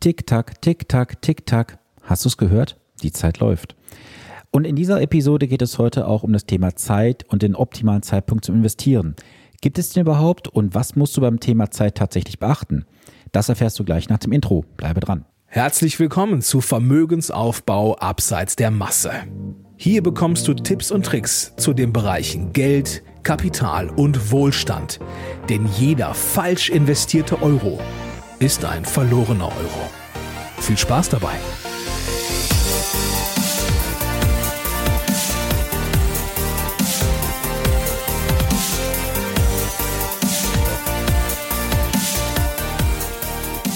Tick-Tack, Tick-Tack, Tick-Tack. Hast du es gehört? Die Zeit läuft. Und in dieser Episode geht es heute auch um das Thema Zeit und den optimalen Zeitpunkt zum Investieren. Gibt es den überhaupt und was musst du beim Thema Zeit tatsächlich beachten? Das erfährst du gleich nach dem Intro. Bleibe dran. Herzlich willkommen zu Vermögensaufbau abseits der Masse. Hier bekommst du Tipps und Tricks zu den Bereichen Geld, Kapital und Wohlstand. Denn jeder falsch investierte Euro ist ein verlorener Euro. Viel Spaß dabei!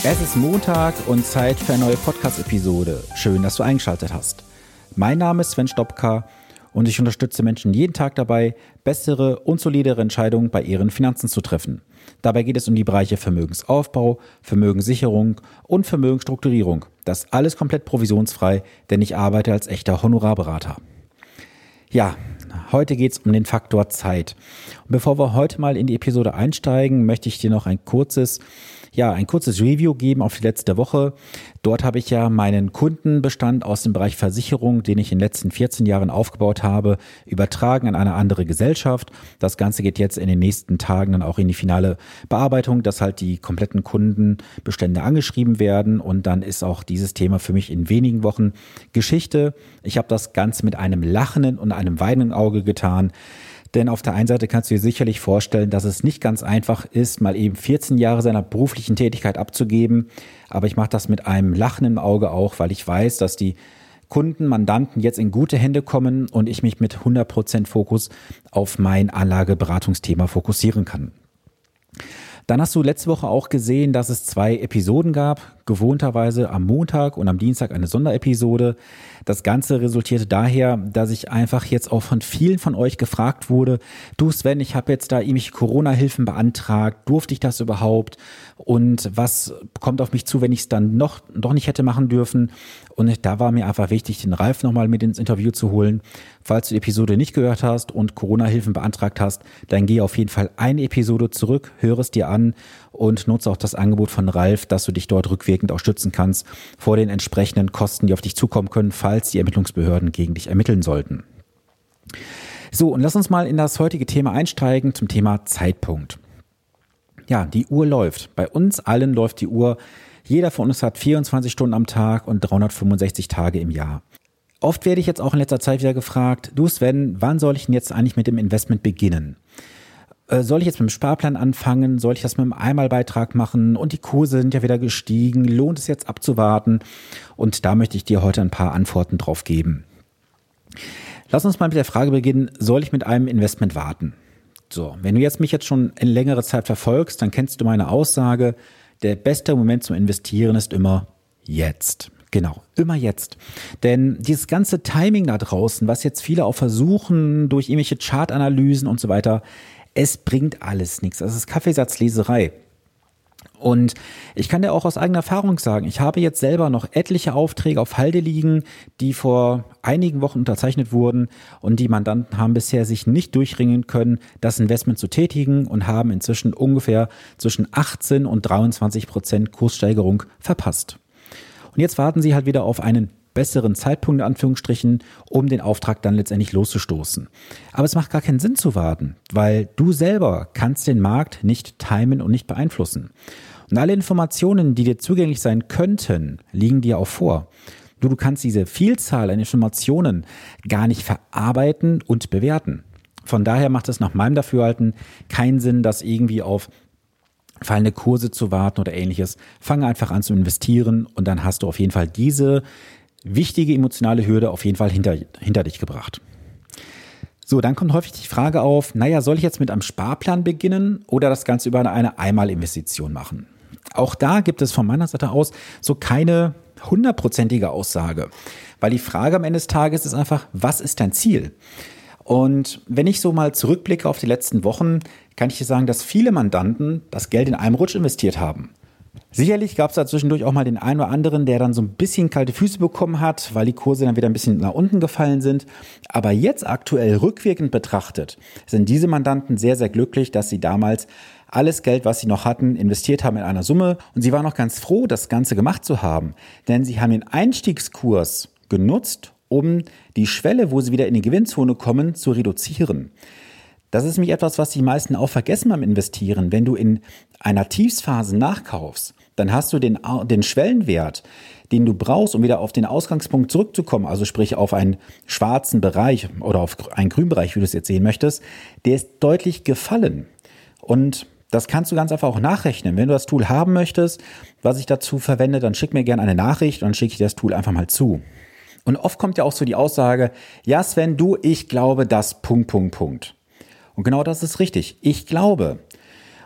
Es ist Montag und Zeit für eine neue Podcast-Episode. Schön, dass du eingeschaltet hast. Mein Name ist Sven Stopka und ich unterstütze Menschen jeden Tag dabei, bessere und solidere Entscheidungen bei ihren Finanzen zu treffen. Dabei geht es um die Bereiche Vermögensaufbau, Vermögenssicherung und Vermögensstrukturierung. Das alles komplett provisionsfrei, denn ich arbeite als echter Honorarberater. Ja, heute geht es um den Faktor Zeit. Und bevor wir heute mal in die Episode einsteigen, möchte ich dir noch ein kurzes ja, ein kurzes Review geben auf die letzte Woche. Dort habe ich ja meinen Kundenbestand aus dem Bereich Versicherung, den ich in den letzten 14 Jahren aufgebaut habe, übertragen an eine andere Gesellschaft. Das Ganze geht jetzt in den nächsten Tagen dann auch in die finale Bearbeitung, dass halt die kompletten Kundenbestände angeschrieben werden und dann ist auch dieses Thema für mich in wenigen Wochen Geschichte. Ich habe das Ganze mit einem lachenden und einem weinenden Auge getan. Denn auf der einen Seite kannst du dir sicherlich vorstellen, dass es nicht ganz einfach ist, mal eben 14 Jahre seiner beruflichen Tätigkeit abzugeben. Aber ich mache das mit einem Lachen im Auge auch, weil ich weiß, dass die Kunden, Mandanten jetzt in gute Hände kommen und ich mich mit 100% Fokus auf mein Anlageberatungsthema fokussieren kann. Dann hast du letzte Woche auch gesehen, dass es zwei Episoden gab, gewohnterweise am Montag und am Dienstag eine Sonderepisode. Das Ganze resultierte daher, dass ich einfach jetzt auch von vielen von euch gefragt wurde, du Sven, ich habe jetzt da irgendwelche Corona-Hilfen beantragt, durfte ich das überhaupt? Und was kommt auf mich zu, wenn ich es dann noch, doch nicht hätte machen dürfen? Und da war mir einfach wichtig, den Ralf nochmal mit ins Interview zu holen. Falls du die Episode nicht gehört hast und Corona-Hilfen beantragt hast, dann geh auf jeden Fall eine Episode zurück, höre es dir an und nutze auch das Angebot von Ralf, dass du dich dort rückwirkend auch stützen kannst vor den entsprechenden Kosten, die auf dich zukommen können, falls die Ermittlungsbehörden gegen dich ermitteln sollten. So, und lass uns mal in das heutige Thema einsteigen zum Thema Zeitpunkt. Ja, die Uhr läuft. Bei uns allen läuft die Uhr. Jeder von uns hat 24 Stunden am Tag und 365 Tage im Jahr. Oft werde ich jetzt auch in letzter Zeit wieder gefragt, du Sven, wann soll ich denn jetzt eigentlich mit dem Investment beginnen? Äh, soll ich jetzt mit dem Sparplan anfangen? Soll ich das mit einem Einmalbeitrag machen? Und die Kurse sind ja wieder gestiegen. Lohnt es jetzt abzuwarten? Und da möchte ich dir heute ein paar Antworten drauf geben. Lass uns mal mit der Frage beginnen, soll ich mit einem Investment warten? So, wenn du jetzt mich jetzt schon in längere Zeit verfolgst, dann kennst du meine Aussage, der beste Moment zum Investieren ist immer jetzt. Genau, immer jetzt. Denn dieses ganze Timing da draußen, was jetzt viele auch versuchen, durch irgendwelche Chartanalysen und so weiter, es bringt alles nichts. Das ist Kaffeesatzleserei. Und ich kann dir auch aus eigener Erfahrung sagen, ich habe jetzt selber noch etliche Aufträge auf Halde liegen, die vor einigen Wochen unterzeichnet wurden und die Mandanten haben bisher sich nicht durchringen können, das Investment zu tätigen und haben inzwischen ungefähr zwischen 18 und 23 Prozent Kurssteigerung verpasst. Und jetzt warten sie halt wieder auf einen besseren Zeitpunkt, in Anführungsstrichen, um den Auftrag dann letztendlich loszustoßen. Aber es macht gar keinen Sinn zu warten, weil du selber kannst den Markt nicht timen und nicht beeinflussen. Und alle Informationen, die dir zugänglich sein könnten, liegen dir auch vor. Du, du kannst diese Vielzahl an Informationen gar nicht verarbeiten und bewerten. Von daher macht es nach meinem Dafürhalten keinen Sinn, das irgendwie auf fallende Kurse zu warten oder ähnliches. Fange einfach an zu investieren und dann hast du auf jeden Fall diese wichtige emotionale Hürde auf jeden Fall hinter, hinter dich gebracht. So, dann kommt häufig die Frage auf, naja, soll ich jetzt mit einem Sparplan beginnen oder das Ganze über eine Einmalinvestition machen? Auch da gibt es von meiner Seite aus so keine hundertprozentige Aussage, weil die Frage am Ende des Tages ist einfach, was ist dein Ziel? Und wenn ich so mal zurückblicke auf die letzten Wochen, kann ich dir sagen, dass viele Mandanten das Geld in einem Rutsch investiert haben. Sicherlich gab es da zwischendurch auch mal den einen oder anderen, der dann so ein bisschen kalte Füße bekommen hat, weil die Kurse dann wieder ein bisschen nach unten gefallen sind. Aber jetzt aktuell rückwirkend betrachtet sind diese Mandanten sehr, sehr glücklich, dass sie damals alles Geld, was sie noch hatten, investiert haben in einer Summe und sie waren noch ganz froh, das Ganze gemacht zu haben, denn sie haben den Einstiegskurs genutzt, um die Schwelle, wo sie wieder in die Gewinnzone kommen, zu reduzieren. Das ist nämlich etwas, was die meisten auch vergessen beim Investieren. Wenn du in einer Tiefsphase nachkaufst, dann hast du den, den Schwellenwert, den du brauchst, um wieder auf den Ausgangspunkt zurückzukommen, also sprich auf einen schwarzen Bereich oder auf einen grünen Bereich, wie du es jetzt sehen möchtest, der ist deutlich gefallen. Und das kannst du ganz einfach auch nachrechnen. Wenn du das Tool haben möchtest, was ich dazu verwende, dann schick mir gerne eine Nachricht und dann schicke ich dir das Tool einfach mal zu. Und oft kommt ja auch so die Aussage, ja Sven, du, ich glaube das, Punkt, Punkt, Punkt. Und genau das ist richtig. Ich glaube.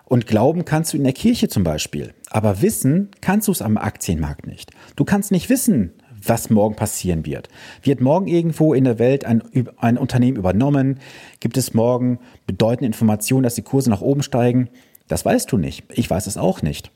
Und glauben kannst du in der Kirche zum Beispiel. Aber wissen kannst du es am Aktienmarkt nicht. Du kannst nicht wissen, was morgen passieren wird. Wird morgen irgendwo in der Welt ein, ein Unternehmen übernommen? Gibt es morgen bedeutende Informationen, dass die Kurse nach oben steigen? Das weißt du nicht. Ich weiß es auch nicht.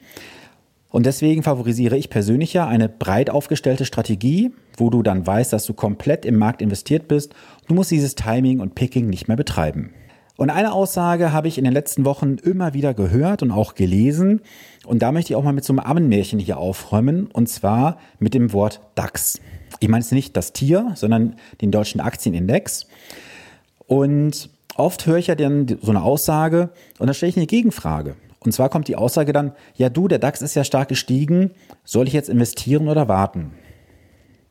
Und deswegen favorisiere ich persönlich ja eine breit aufgestellte Strategie, wo du dann weißt, dass du komplett im Markt investiert bist. Du musst dieses Timing und Picking nicht mehr betreiben. Und eine Aussage habe ich in den letzten Wochen immer wieder gehört und auch gelesen. Und da möchte ich auch mal mit so einem Ammenmärchen hier aufräumen. Und zwar mit dem Wort DAX. Ich meine es nicht das Tier, sondern den deutschen Aktienindex. Und oft höre ich ja dann so eine Aussage und dann stelle ich eine Gegenfrage. Und zwar kommt die Aussage dann, ja du, der DAX ist ja stark gestiegen, soll ich jetzt investieren oder warten?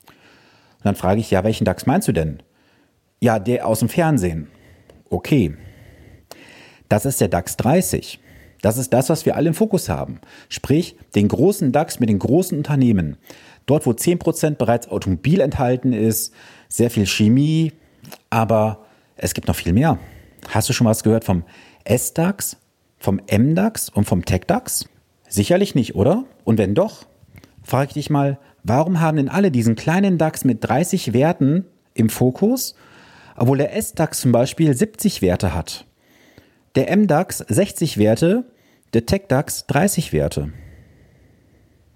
Und dann frage ich, ja, welchen DAX meinst du denn? Ja, der aus dem Fernsehen. Okay. Das ist der DAX 30. Das ist das, was wir alle im Fokus haben. Sprich, den großen DAX mit den großen Unternehmen. Dort, wo 10% bereits Automobil enthalten ist, sehr viel Chemie, aber es gibt noch viel mehr. Hast du schon was gehört vom S-DAX, vom M-DAX und vom Tech-DAX? Sicherlich nicht, oder? Und wenn doch, frage ich dich mal, warum haben denn alle diesen kleinen DAX mit 30 Werten im Fokus, obwohl der S-DAX zum Beispiel 70 Werte hat? der MDAX 60 Werte, der TechDAX 30 Werte?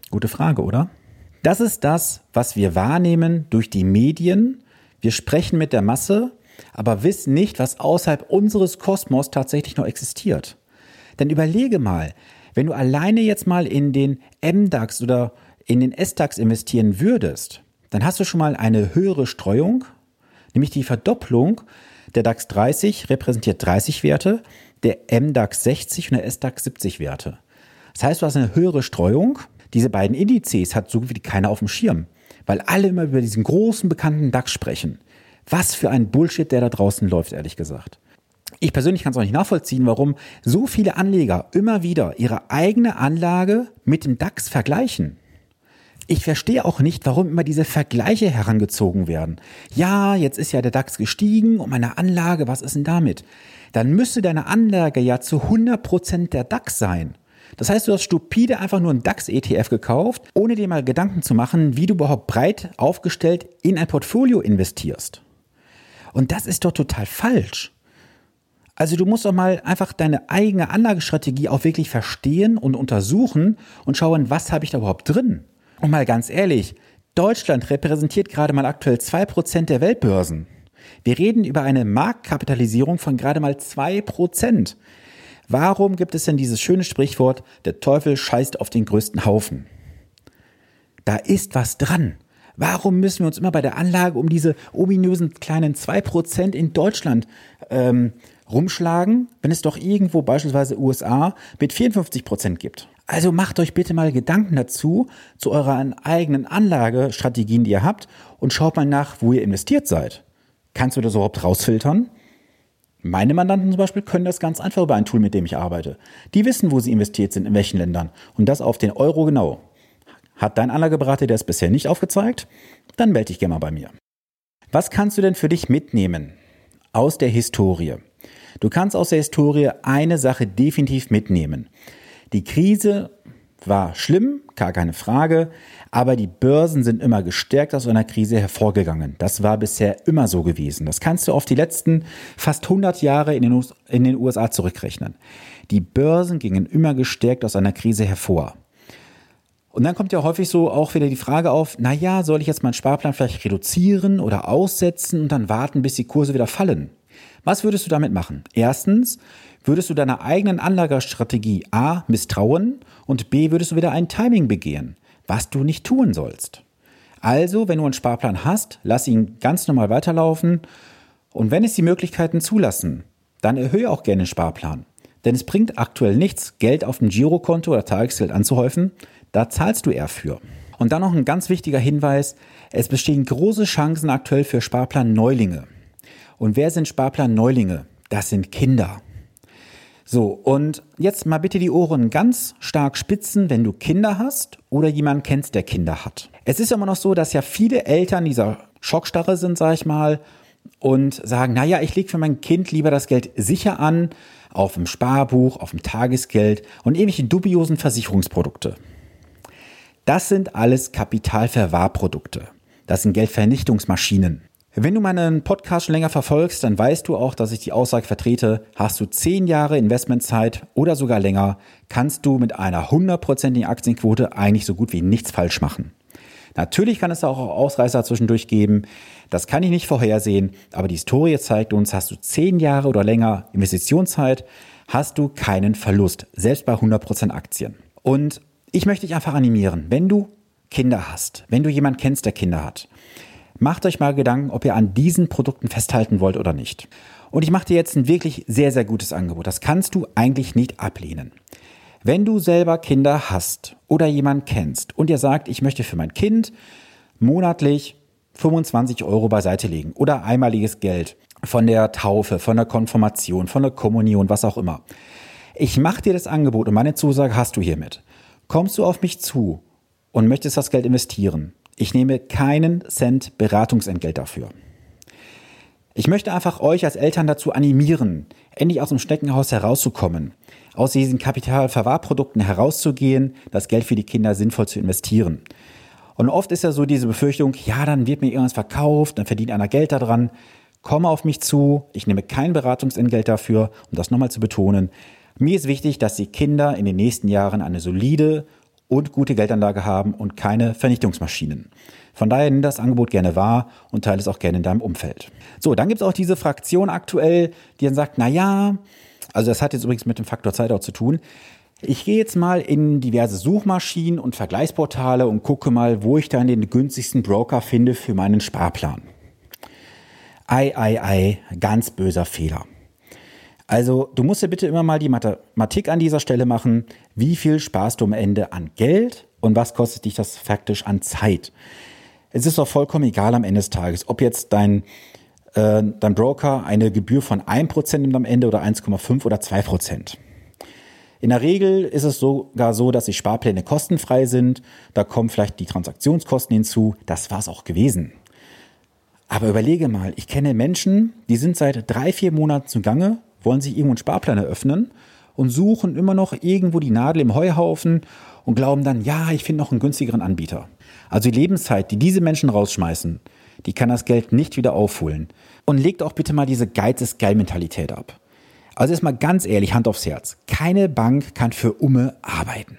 Gute Frage, oder? Das ist das, was wir wahrnehmen durch die Medien. Wir sprechen mit der Masse, aber wissen nicht, was außerhalb unseres Kosmos tatsächlich noch existiert. Denn überlege mal, wenn du alleine jetzt mal in den MDAX oder in den SDAX investieren würdest, dann hast du schon mal eine höhere Streuung, nämlich die Verdopplung der DAX 30 repräsentiert 30 Werte, der MDAX 60 und der SDAX 70 Werte. Das heißt, du hast eine höhere Streuung. Diese beiden Indizes hat so gut wie keiner auf dem Schirm, weil alle immer über diesen großen bekannten DAX sprechen. Was für ein Bullshit, der da draußen läuft, ehrlich gesagt. Ich persönlich kann es auch nicht nachvollziehen, warum so viele Anleger immer wieder ihre eigene Anlage mit dem DAX vergleichen. Ich verstehe auch nicht, warum immer diese Vergleiche herangezogen werden. Ja, jetzt ist ja der DAX gestiegen und meine Anlage, was ist denn damit? Dann müsste deine Anlage ja zu 100% der DAX sein. Das heißt, du hast stupide einfach nur einen DAX-ETF gekauft, ohne dir mal Gedanken zu machen, wie du überhaupt breit aufgestellt in ein Portfolio investierst. Und das ist doch total falsch. Also du musst doch mal einfach deine eigene Anlagestrategie auch wirklich verstehen und untersuchen und schauen, was habe ich da überhaupt drin. Und mal ganz ehrlich, Deutschland repräsentiert gerade mal aktuell 2% der Weltbörsen. Wir reden über eine Marktkapitalisierung von gerade mal 2%. Warum gibt es denn dieses schöne Sprichwort, der Teufel scheißt auf den größten Haufen? Da ist was dran. Warum müssen wir uns immer bei der Anlage um diese ominösen kleinen 2% in Deutschland ähm, rumschlagen, wenn es doch irgendwo beispielsweise USA mit 54% gibt? Also macht euch bitte mal Gedanken dazu, zu euren eigenen Anlagestrategien, die ihr habt, und schaut mal nach, wo ihr investiert seid. Kannst du das überhaupt rausfiltern? Meine Mandanten zum Beispiel können das ganz einfach über ein Tool, mit dem ich arbeite. Die wissen, wo sie investiert sind, in welchen Ländern. Und das auf den Euro genau. Hat dein Anlageberater dir das bisher nicht aufgezeigt? Dann melde dich gerne mal bei mir. Was kannst du denn für dich mitnehmen aus der Historie? Du kannst aus der Historie eine Sache definitiv mitnehmen. Die Krise war schlimm, gar keine Frage, aber die Börsen sind immer gestärkt aus einer Krise hervorgegangen. Das war bisher immer so gewesen. Das kannst du auf die letzten fast 100 Jahre in den, in den USA zurückrechnen. Die Börsen gingen immer gestärkt aus einer Krise hervor. Und dann kommt ja häufig so auch wieder die Frage auf, na ja, soll ich jetzt meinen Sparplan vielleicht reduzieren oder aussetzen und dann warten, bis die Kurse wieder fallen? Was würdest du damit machen? Erstens, würdest du deiner eigenen Anlagestrategie A misstrauen und B würdest du wieder ein Timing begehen, was du nicht tun sollst. Also, wenn du einen Sparplan hast, lass ihn ganz normal weiterlaufen und wenn es die Möglichkeiten zulassen, dann erhöhe auch gerne den Sparplan. Denn es bringt aktuell nichts, Geld auf dem Girokonto oder Tagesgeld anzuhäufen, da zahlst du eher für. Und dann noch ein ganz wichtiger Hinweis, es bestehen große Chancen aktuell für Sparplan-Neulinge. Und wer sind Sparplan-Neulinge? Das sind Kinder. So, und jetzt mal bitte die Ohren ganz stark spitzen, wenn du Kinder hast oder jemanden kennst, der Kinder hat. Es ist immer noch so, dass ja viele Eltern dieser Schockstarre sind, sag ich mal, und sagen, naja, ich lege für mein Kind lieber das Geld sicher an, auf dem Sparbuch, auf dem Tagesgeld und irgendwelche dubiosen Versicherungsprodukte. Das sind alles Kapitalverwahrprodukte. Das sind Geldvernichtungsmaschinen. Wenn du meinen Podcast schon länger verfolgst, dann weißt du auch, dass ich die Aussage vertrete, hast du zehn Jahre Investmentzeit oder sogar länger, kannst du mit einer hundertprozentigen Aktienquote eigentlich so gut wie nichts falsch machen. Natürlich kann es auch Ausreißer zwischendurch geben. Das kann ich nicht vorhersehen, aber die Historie zeigt uns, hast du zehn Jahre oder länger Investitionszeit, hast du keinen Verlust, selbst bei 100% Aktien. Und ich möchte dich einfach animieren, wenn du Kinder hast, wenn du jemanden kennst, der Kinder hat, macht euch mal Gedanken, ob ihr an diesen Produkten festhalten wollt oder nicht. Und ich mache dir jetzt ein wirklich sehr, sehr gutes Angebot. Das kannst du eigentlich nicht ablehnen. Wenn du selber Kinder hast oder jemanden kennst und ihr sagt, ich möchte für mein Kind monatlich 25 Euro beiseite legen oder einmaliges Geld von der Taufe, von der Konfirmation, von der Kommunion, was auch immer. Ich mache dir das Angebot und meine Zusage hast du hiermit. Kommst du auf mich zu und möchtest das Geld investieren? Ich nehme keinen Cent Beratungsentgelt dafür. Ich möchte einfach euch als Eltern dazu animieren, endlich aus dem Schneckenhaus herauszukommen, aus diesen Kapitalverwahrprodukten herauszugehen, das Geld für die Kinder sinnvoll zu investieren. Und oft ist ja so diese Befürchtung, ja, dann wird mir irgendwas verkauft, dann verdient einer Geld daran. Komme auf mich zu, ich nehme kein Beratungsentgelt dafür, um das nochmal zu betonen. Mir ist wichtig, dass die Kinder in den nächsten Jahren eine solide und gute Geldanlage haben und keine Vernichtungsmaschinen. Von daher nimm das Angebot gerne wahr und teile es auch gerne in deinem Umfeld. So, dann gibt es auch diese Fraktion aktuell, die dann sagt, na ja, also das hat jetzt übrigens mit dem Faktor Zeit auch zu tun. Ich gehe jetzt mal in diverse Suchmaschinen und Vergleichsportale und gucke mal, wo ich dann den günstigsten Broker finde für meinen Sparplan. Ei, ei, ei, ganz böser Fehler. Also du musst dir bitte immer mal die Mathematik an dieser Stelle machen. Wie viel sparst du am Ende an Geld und was kostet dich das faktisch an Zeit? Es ist doch vollkommen egal am Ende des Tages, ob jetzt dein, äh, dein Broker eine Gebühr von 1% nimmt am Ende oder 1,5 oder 2%. In der Regel ist es sogar so, dass die Sparpläne kostenfrei sind. Da kommen vielleicht die Transaktionskosten hinzu. Das war es auch gewesen. Aber überlege mal, ich kenne Menschen, die sind seit drei, vier Monaten zugange wollen sich irgendwo einen Sparplan eröffnen und suchen immer noch irgendwo die Nadel im Heuhaufen und glauben dann, ja, ich finde noch einen günstigeren Anbieter. Also die Lebenszeit, die diese Menschen rausschmeißen, die kann das Geld nicht wieder aufholen. Und legt auch bitte mal diese Geiz ist geil Mentalität ab. Also erstmal ganz ehrlich, Hand aufs Herz. Keine Bank kann für Umme arbeiten.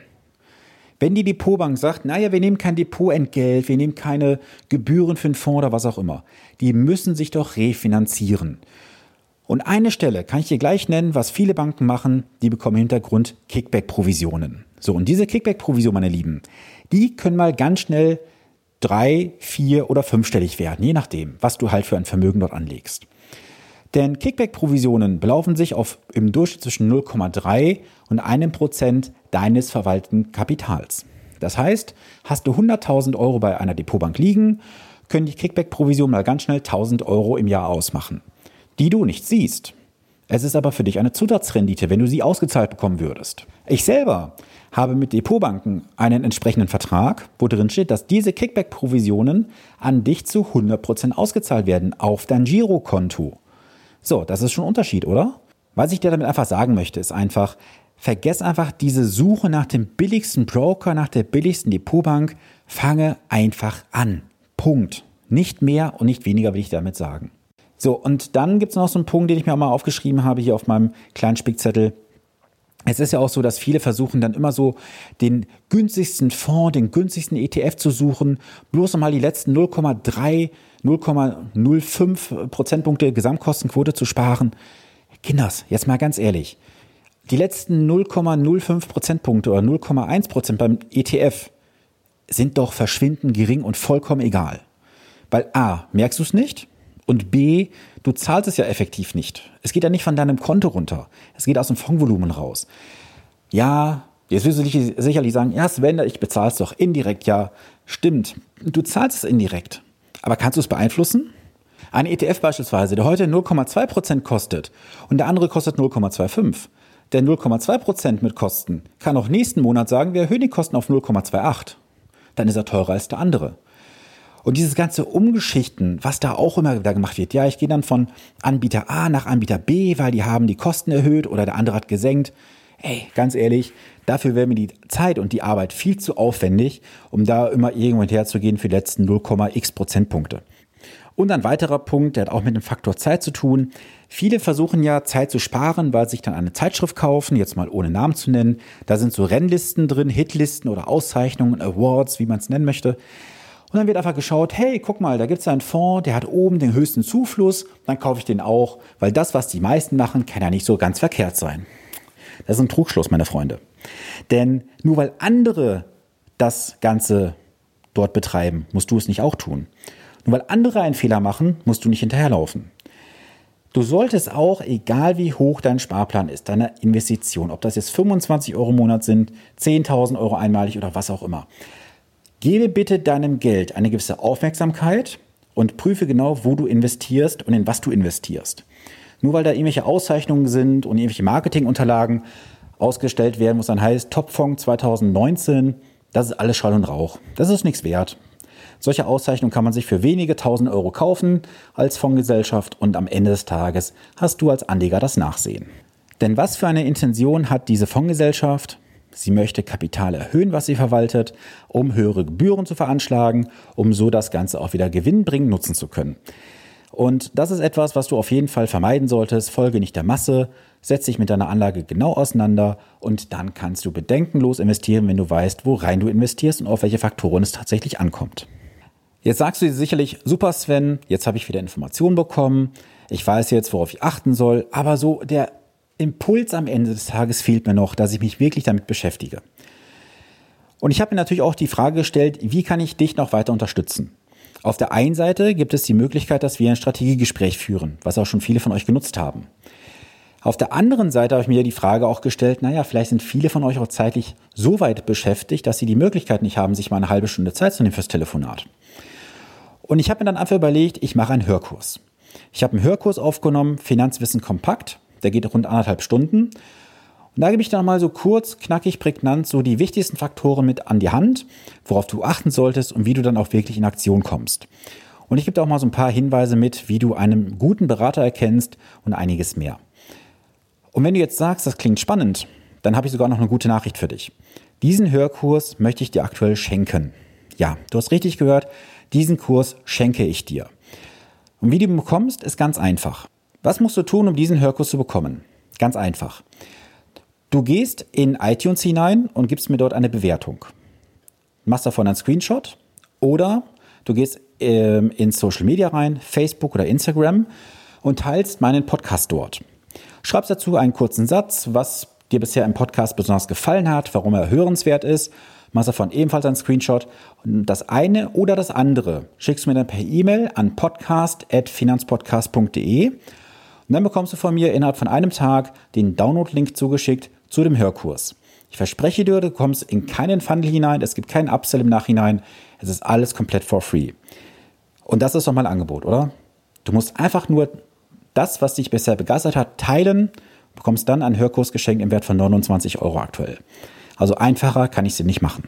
Wenn die Depotbank sagt, naja, wir nehmen kein Depotentgelt, wir nehmen keine Gebühren für den Fonds oder was auch immer, die müssen sich doch refinanzieren. Und eine Stelle kann ich dir gleich nennen, was viele Banken machen, die bekommen im Hintergrund Kickback-Provisionen. So, und diese Kickback-Provisionen, meine Lieben, die können mal ganz schnell drei, vier oder fünfstellig werden, je nachdem, was du halt für ein Vermögen dort anlegst. Denn Kickback-Provisionen belaufen sich auf im Durchschnitt zwischen 0,3 und einem Prozent deines verwalteten Kapitals. Das heißt, hast du 100.000 Euro bei einer Depotbank liegen, können die Kickback-Provisionen mal ganz schnell 1.000 Euro im Jahr ausmachen die du nicht siehst. Es ist aber für dich eine Zusatzrendite, wenn du sie ausgezahlt bekommen würdest. Ich selber habe mit Depotbanken einen entsprechenden Vertrag, wo drin steht, dass diese Kickback-Provisionen an dich zu 100% ausgezahlt werden auf dein Girokonto. So, das ist schon ein Unterschied, oder? Was ich dir damit einfach sagen möchte, ist einfach, vergess einfach diese Suche nach dem billigsten Broker, nach der billigsten Depotbank. Fange einfach an. Punkt. Nicht mehr und nicht weniger will ich damit sagen. So, und dann gibt es noch so einen Punkt, den ich mir auch mal aufgeschrieben habe hier auf meinem kleinen Spickzettel. Es ist ja auch so, dass viele versuchen dann immer so den günstigsten Fonds, den günstigsten ETF zu suchen, bloß nochmal die letzten 0,3, 0,05 Prozentpunkte Gesamtkostenquote zu sparen. Kinders, jetzt mal ganz ehrlich. Die letzten 0,05 Prozentpunkte oder 0,1 Prozent beim ETF sind doch verschwindend gering und vollkommen egal. Weil A, merkst du es nicht? Und B, du zahlst es ja effektiv nicht. Es geht ja nicht von deinem Konto runter. Es geht aus dem Fondsvolumen raus. Ja, jetzt wirst du sicherlich sagen, ja Sven, ich bezahle es doch indirekt. Ja, stimmt. Du zahlst es indirekt. Aber kannst du es beeinflussen? Ein ETF beispielsweise, der heute 0,2% kostet und der andere kostet 0,25. Der 0,2% mit Kosten kann auch nächsten Monat sagen, wir erhöhen die Kosten auf 0,28. Dann ist er teurer als der andere. Und dieses ganze Umgeschichten, was da auch immer wieder gemacht wird, ja, ich gehe dann von Anbieter A nach Anbieter B, weil die haben die Kosten erhöht oder der andere hat gesenkt. Ey, ganz ehrlich, dafür wäre mir die Zeit und die Arbeit viel zu aufwendig, um da immer irgendwo herzugehen für die letzten 0,x Prozentpunkte. Und ein weiterer Punkt, der hat auch mit dem Faktor Zeit zu tun. Viele versuchen ja Zeit zu sparen, weil sie sich dann eine Zeitschrift kaufen, jetzt mal ohne Namen zu nennen. Da sind so Rennlisten drin, Hitlisten oder Auszeichnungen, Awards, wie man es nennen möchte. Und dann wird einfach geschaut, hey, guck mal, da gibt es einen Fonds, der hat oben den höchsten Zufluss, dann kaufe ich den auch, weil das, was die meisten machen, kann ja nicht so ganz verkehrt sein. Das ist ein Trugschluss, meine Freunde. Denn nur weil andere das Ganze dort betreiben, musst du es nicht auch tun. Nur weil andere einen Fehler machen, musst du nicht hinterherlaufen. Du solltest auch, egal wie hoch dein Sparplan ist, deine Investition, ob das jetzt 25 Euro im Monat sind, 10.000 Euro einmalig oder was auch immer, Gebe bitte deinem Geld eine gewisse Aufmerksamkeit und prüfe genau, wo du investierst und in was du investierst. Nur weil da irgendwelche Auszeichnungen sind und irgendwelche Marketingunterlagen ausgestellt werden, was dann heißt Topfonds 2019, das ist alles Schall und Rauch. Das ist nichts wert. Solche Auszeichnungen kann man sich für wenige tausend Euro kaufen als Fondsgesellschaft und am Ende des Tages hast du als Anleger das Nachsehen. Denn was für eine Intention hat diese Fondsgesellschaft? Sie möchte Kapital erhöhen, was sie verwaltet, um höhere Gebühren zu veranschlagen, um so das Ganze auch wieder gewinnbringend nutzen zu können. Und das ist etwas, was du auf jeden Fall vermeiden solltest. Folge nicht der Masse, setz dich mit deiner Anlage genau auseinander und dann kannst du bedenkenlos investieren, wenn du weißt, worein du investierst und auf welche Faktoren es tatsächlich ankommt. Jetzt sagst du dir sicherlich, super Sven, jetzt habe ich wieder Informationen bekommen, ich weiß jetzt, worauf ich achten soll, aber so der Impuls am Ende des Tages fehlt mir noch, dass ich mich wirklich damit beschäftige. Und ich habe mir natürlich auch die Frage gestellt, wie kann ich dich noch weiter unterstützen? Auf der einen Seite gibt es die Möglichkeit, dass wir ein Strategiegespräch führen, was auch schon viele von euch genutzt haben. Auf der anderen Seite habe ich mir die Frage auch gestellt, naja, vielleicht sind viele von euch auch zeitlich so weit beschäftigt, dass sie die Möglichkeit nicht haben, sich mal eine halbe Stunde Zeit zu nehmen fürs Telefonat. Und ich habe mir dann einfach überlegt, ich mache einen Hörkurs. Ich habe einen Hörkurs aufgenommen, Finanzwissen kompakt. Der geht rund anderthalb Stunden. Und da gebe ich dann mal so kurz, knackig, prägnant so die wichtigsten Faktoren mit an die Hand, worauf du achten solltest und wie du dann auch wirklich in Aktion kommst. Und ich gebe auch mal so ein paar Hinweise mit, wie du einen guten Berater erkennst und einiges mehr. Und wenn du jetzt sagst, das klingt spannend, dann habe ich sogar noch eine gute Nachricht für dich. Diesen Hörkurs möchte ich dir aktuell schenken. Ja, du hast richtig gehört, diesen Kurs schenke ich dir. Und wie du ihn bekommst, ist ganz einfach. Was musst du tun, um diesen Hörkurs zu bekommen? Ganz einfach. Du gehst in iTunes hinein und gibst mir dort eine Bewertung. Machst davon einen Screenshot oder du gehst ähm, in Social Media rein, Facebook oder Instagram und teilst meinen Podcast dort. Schreibst dazu einen kurzen Satz, was dir bisher im Podcast besonders gefallen hat, warum er hörenswert ist. Machst davon ebenfalls einen Screenshot. Das eine oder das andere schickst du mir dann per E-Mail an podcast.finanzpodcast.de und dann bekommst du von mir innerhalb von einem Tag den Download-Link zugeschickt zu dem Hörkurs. Ich verspreche dir, du kommst in keinen Funnel hinein, es gibt keinen Upsell im Nachhinein, es ist alles komplett for free. Und das ist doch mal ein Angebot, oder? Du musst einfach nur das, was dich bisher begeistert hat, teilen, bekommst dann einen Hörkurs geschenkt im Wert von 29 Euro aktuell. Also einfacher kann ich sie nicht machen.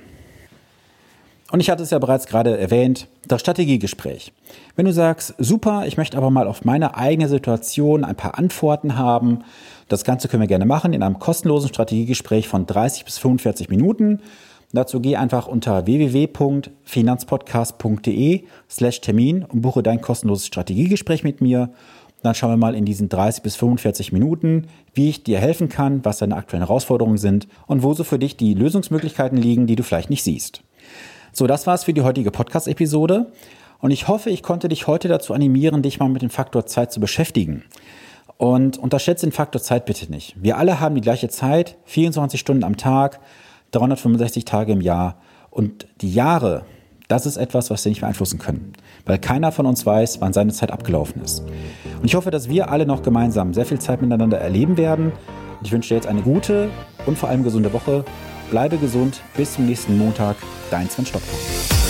Und ich hatte es ja bereits gerade erwähnt, das Strategiegespräch. Wenn du sagst, super, ich möchte aber mal auf meine eigene Situation ein paar Antworten haben, das Ganze können wir gerne machen in einem kostenlosen Strategiegespräch von 30 bis 45 Minuten. Dazu geh einfach unter www.finanzpodcast.de slash Termin und buche dein kostenloses Strategiegespräch mit mir. Dann schauen wir mal in diesen 30 bis 45 Minuten, wie ich dir helfen kann, was deine aktuellen Herausforderungen sind und wo so für dich die Lösungsmöglichkeiten liegen, die du vielleicht nicht siehst. So, das war's für die heutige Podcast-Episode. Und ich hoffe, ich konnte dich heute dazu animieren, dich mal mit dem Faktor Zeit zu beschäftigen. Und unterschätze den Faktor Zeit bitte nicht. Wir alle haben die gleiche Zeit, 24 Stunden am Tag, 365 Tage im Jahr. Und die Jahre, das ist etwas, was wir nicht beeinflussen können. Weil keiner von uns weiß, wann seine Zeit abgelaufen ist. Und ich hoffe, dass wir alle noch gemeinsam sehr viel Zeit miteinander erleben werden. Und ich wünsche dir jetzt eine gute und vor allem gesunde Woche. Bleibe gesund. Bis zum nächsten Montag. Dein Sven Stopper.